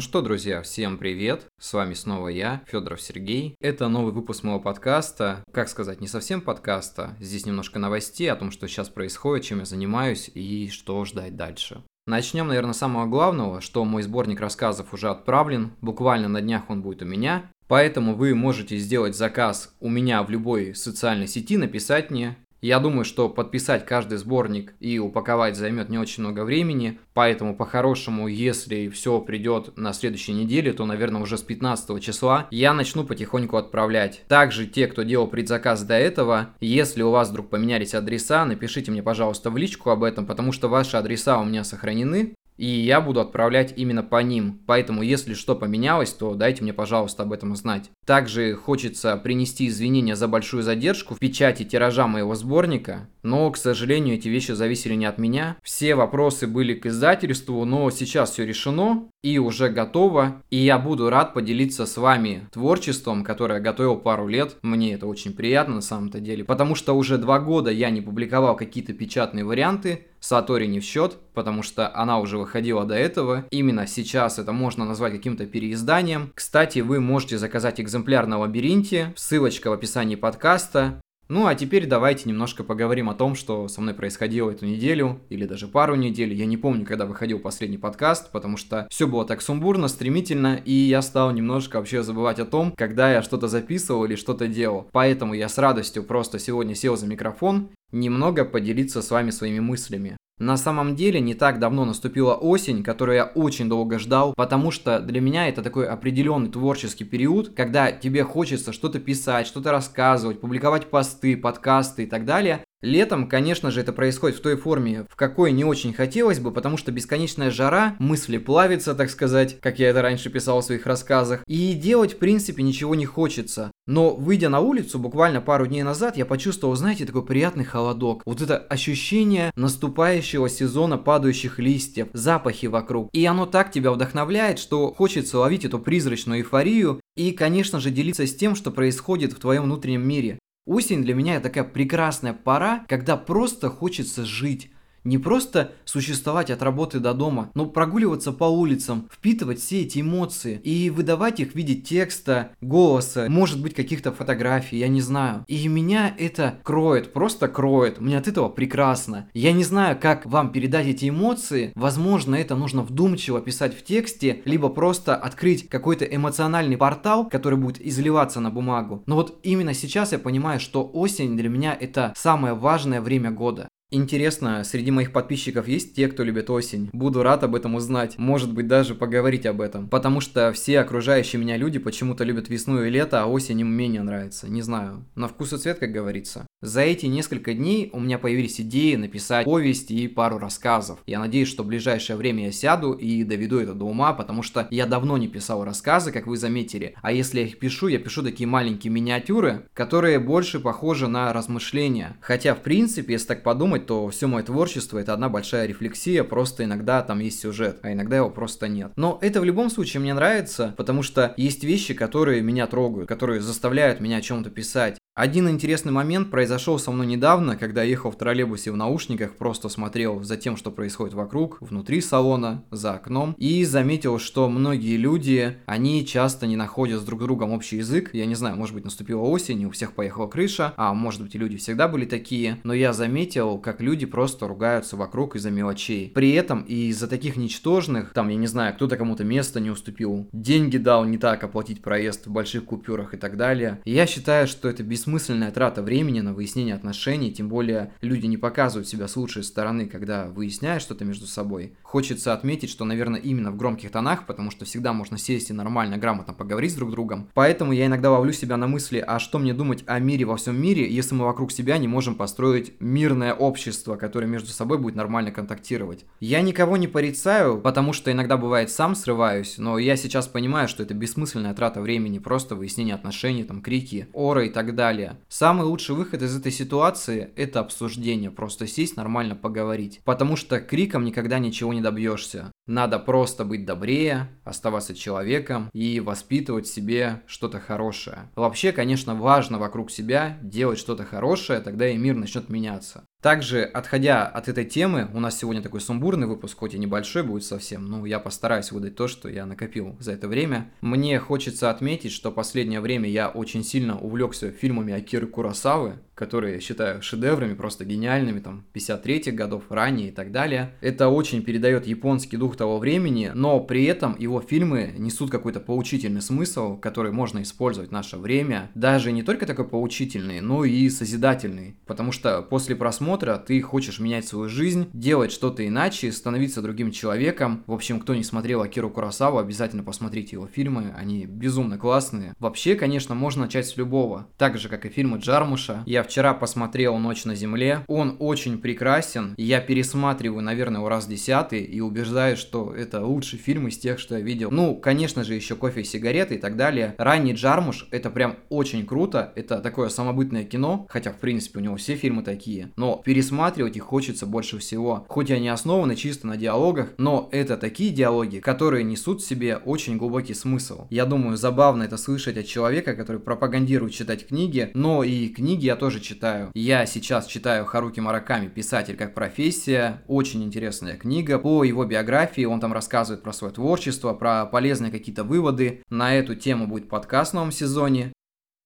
Ну что, друзья, всем привет! С вами снова я, Федоров Сергей. Это новый выпуск моего подкаста. Как сказать, не совсем подкаста. Здесь немножко новостей о том, что сейчас происходит, чем я занимаюсь и что ждать дальше. Начнем, наверное, с самого главного, что мой сборник рассказов уже отправлен. Буквально на днях он будет у меня. Поэтому вы можете сделать заказ у меня в любой социальной сети, написать мне, я думаю, что подписать каждый сборник и упаковать займет не очень много времени, поэтому по-хорошему, если все придет на следующей неделе, то, наверное, уже с 15 числа я начну потихоньку отправлять. Также те, кто делал предзаказ до этого, если у вас вдруг поменялись адреса, напишите мне, пожалуйста, в личку об этом, потому что ваши адреса у меня сохранены, и я буду отправлять именно по ним. Поэтому, если что поменялось, то дайте мне, пожалуйста, об этом знать. Также хочется принести извинения за большую задержку в печати тиража моего сборника, но, к сожалению, эти вещи зависели не от меня. Все вопросы были к издательству, но сейчас все решено и уже готово, и я буду рад поделиться с вами творчеством, которое я готовил пару лет. Мне это очень приятно на самом-то деле, потому что уже два года я не публиковал какие-то печатные варианты, Сатори не в счет, потому что она уже выходила до этого. Именно сейчас это можно назвать каким-то переизданием. Кстати, вы можете заказать экземпляр на лабиринте, ссылочка в описании подкаста. Ну а теперь давайте немножко поговорим о том, что со мной происходило эту неделю, или даже пару недель. Я не помню, когда выходил последний подкаст, потому что все было так сумбурно, стремительно, и я стал немножко вообще забывать о том, когда я что-то записывал или что-то делал. Поэтому я с радостью просто сегодня сел за микрофон немного поделиться с вами своими мыслями. На самом деле не так давно наступила осень, которую я очень долго ждал, потому что для меня это такой определенный творческий период, когда тебе хочется что-то писать, что-то рассказывать, публиковать посты, подкасты и так далее. Летом, конечно же, это происходит в той форме, в какой не очень хотелось бы, потому что бесконечная жара, мысли плавятся, так сказать, как я это раньше писал в своих рассказах, и делать, в принципе, ничего не хочется. Но, выйдя на улицу буквально пару дней назад, я почувствовал, знаете, такой приятный холодок. Вот это ощущение наступающего сезона падающих листьев, запахи вокруг. И оно так тебя вдохновляет, что хочется ловить эту призрачную эйфорию и, конечно же, делиться с тем, что происходит в твоем внутреннем мире. Осень для меня такая прекрасная пора, когда просто хочется жить. Не просто существовать от работы до дома, но прогуливаться по улицам, впитывать все эти эмоции и выдавать их в виде текста, голоса, может быть каких-то фотографий, я не знаю. И меня это кроет, просто кроет. Мне от этого прекрасно. Я не знаю, как вам передать эти эмоции. Возможно, это нужно вдумчиво писать в тексте, либо просто открыть какой-то эмоциональный портал, который будет изливаться на бумагу. Но вот именно сейчас я понимаю, что осень для меня это самое важное время года. Интересно, среди моих подписчиков есть те, кто любит осень? Буду рад об этом узнать, может быть даже поговорить об этом. Потому что все окружающие меня люди почему-то любят весну и лето, а осень им менее нравится. Не знаю, на вкус и цвет, как говорится. За эти несколько дней у меня появились идеи написать повесть и пару рассказов. Я надеюсь, что в ближайшее время я сяду и доведу это до ума, потому что я давно не писал рассказы, как вы заметили. А если я их пишу, я пишу такие маленькие миниатюры, которые больше похожи на размышления. Хотя, в принципе, если так подумать, то все мое творчество это одна большая рефлексия, просто иногда там есть сюжет, а иногда его просто нет. Но это в любом случае мне нравится, потому что есть вещи, которые меня трогают, которые заставляют меня о чем-то писать. Один интересный момент произошел со мной недавно, когда ехал в троллейбусе в наушниках, просто смотрел за тем, что происходит вокруг, внутри салона, за окном, и заметил, что многие люди, они часто не находят с друг другом общий язык. Я не знаю, может быть наступила осень, и у всех поехала крыша, а может быть и люди всегда были такие, но я заметил, как люди просто ругаются вокруг из-за мелочей. При этом и из-за таких ничтожных, там, я не знаю, кто-то кому-то место не уступил, деньги дал не так оплатить проезд в больших купюрах и так далее. я считаю, что это бессмысленно бессмысленная трата времени на выяснение отношений, тем более люди не показывают себя с лучшей стороны, когда выясняют что-то между собой. Хочется отметить, что, наверное, именно в громких тонах, потому что всегда можно сесть и нормально, грамотно поговорить с друг другом. Поэтому я иногда ловлю себя на мысли, а что мне думать о мире во всем мире, если мы вокруг себя не можем построить мирное общество, которое между собой будет нормально контактировать. Я никого не порицаю, потому что иногда бывает сам срываюсь, но я сейчас понимаю, что это бессмысленная трата времени, просто выяснение отношений, там, крики, оры и так далее далее. Самый лучший выход из этой ситуации – это обсуждение, просто сесть нормально поговорить. Потому что криком никогда ничего не добьешься. Надо просто быть добрее, оставаться человеком и воспитывать в себе что-то хорошее. Вообще, конечно, важно вокруг себя делать что-то хорошее, тогда и мир начнет меняться. Также, отходя от этой темы, у нас сегодня такой сумбурный выпуск, хоть и небольшой будет совсем, но я постараюсь выдать то, что я накопил за это время. Мне хочется отметить, что последнее время я очень сильно увлекся фильмами Акиры Курасавы, которые я считаю шедеврами, просто гениальными, там, 53-х годов, ранее и так далее. Это очень передает японский дух того времени, но при этом его фильмы несут какой-то поучительный смысл, который можно использовать в наше время. Даже не только такой поучительный, но и созидательный. Потому что после просмотра ты хочешь менять свою жизнь, делать что-то иначе, становиться другим человеком. В общем, кто не смотрел Акиру Курасаву, обязательно посмотрите его фильмы, они безумно классные. Вообще, конечно, можно начать с любого. Так же, как и фильмы Джармуша. Я вчера посмотрел «Ночь на земле». Он очень прекрасен. Я пересматриваю, наверное, раз десятый и убеждаюсь, что это лучший фильм из тех, что я видел. Ну, конечно же, еще кофе и сигареты и так далее. Ранний Джармуш — это прям очень круто. Это такое самобытное кино, хотя, в принципе, у него все фильмы такие. Но пересматривать их хочется больше всего. Хоть они основаны чисто на диалогах, но это такие диалоги, которые несут в себе очень глубокий смысл. Я думаю, забавно это слышать от человека, который пропагандирует читать книги, но и книги я читаю. Я сейчас читаю Харуки Мараками «Писатель как профессия». Очень интересная книга. По его биографии он там рассказывает про свое творчество, про полезные какие-то выводы. На эту тему будет подкаст в новом сезоне.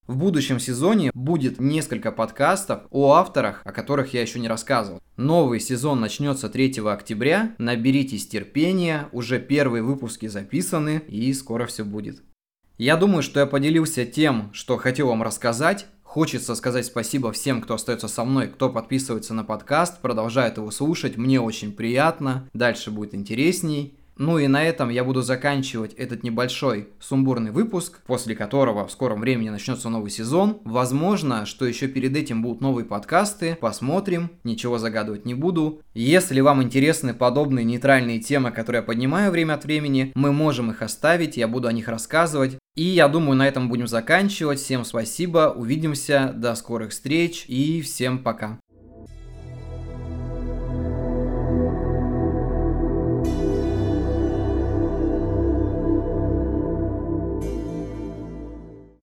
В будущем сезоне будет несколько подкастов о авторах, о которых я еще не рассказывал. Новый сезон начнется 3 октября. Наберитесь терпения, уже первые выпуски записаны и скоро все будет. Я думаю, что я поделился тем, что хотел вам рассказать. Хочется сказать спасибо всем, кто остается со мной, кто подписывается на подкаст, продолжает его слушать. Мне очень приятно. Дальше будет интересней. Ну и на этом я буду заканчивать этот небольшой сумбурный выпуск, после которого в скором времени начнется новый сезон. Возможно, что еще перед этим будут новые подкасты. Посмотрим, ничего загадывать не буду. Если вам интересны подобные нейтральные темы, которые я поднимаю время от времени, мы можем их оставить, я буду о них рассказывать. И я думаю, на этом будем заканчивать. Всем спасибо, увидимся, до скорых встреч и всем пока.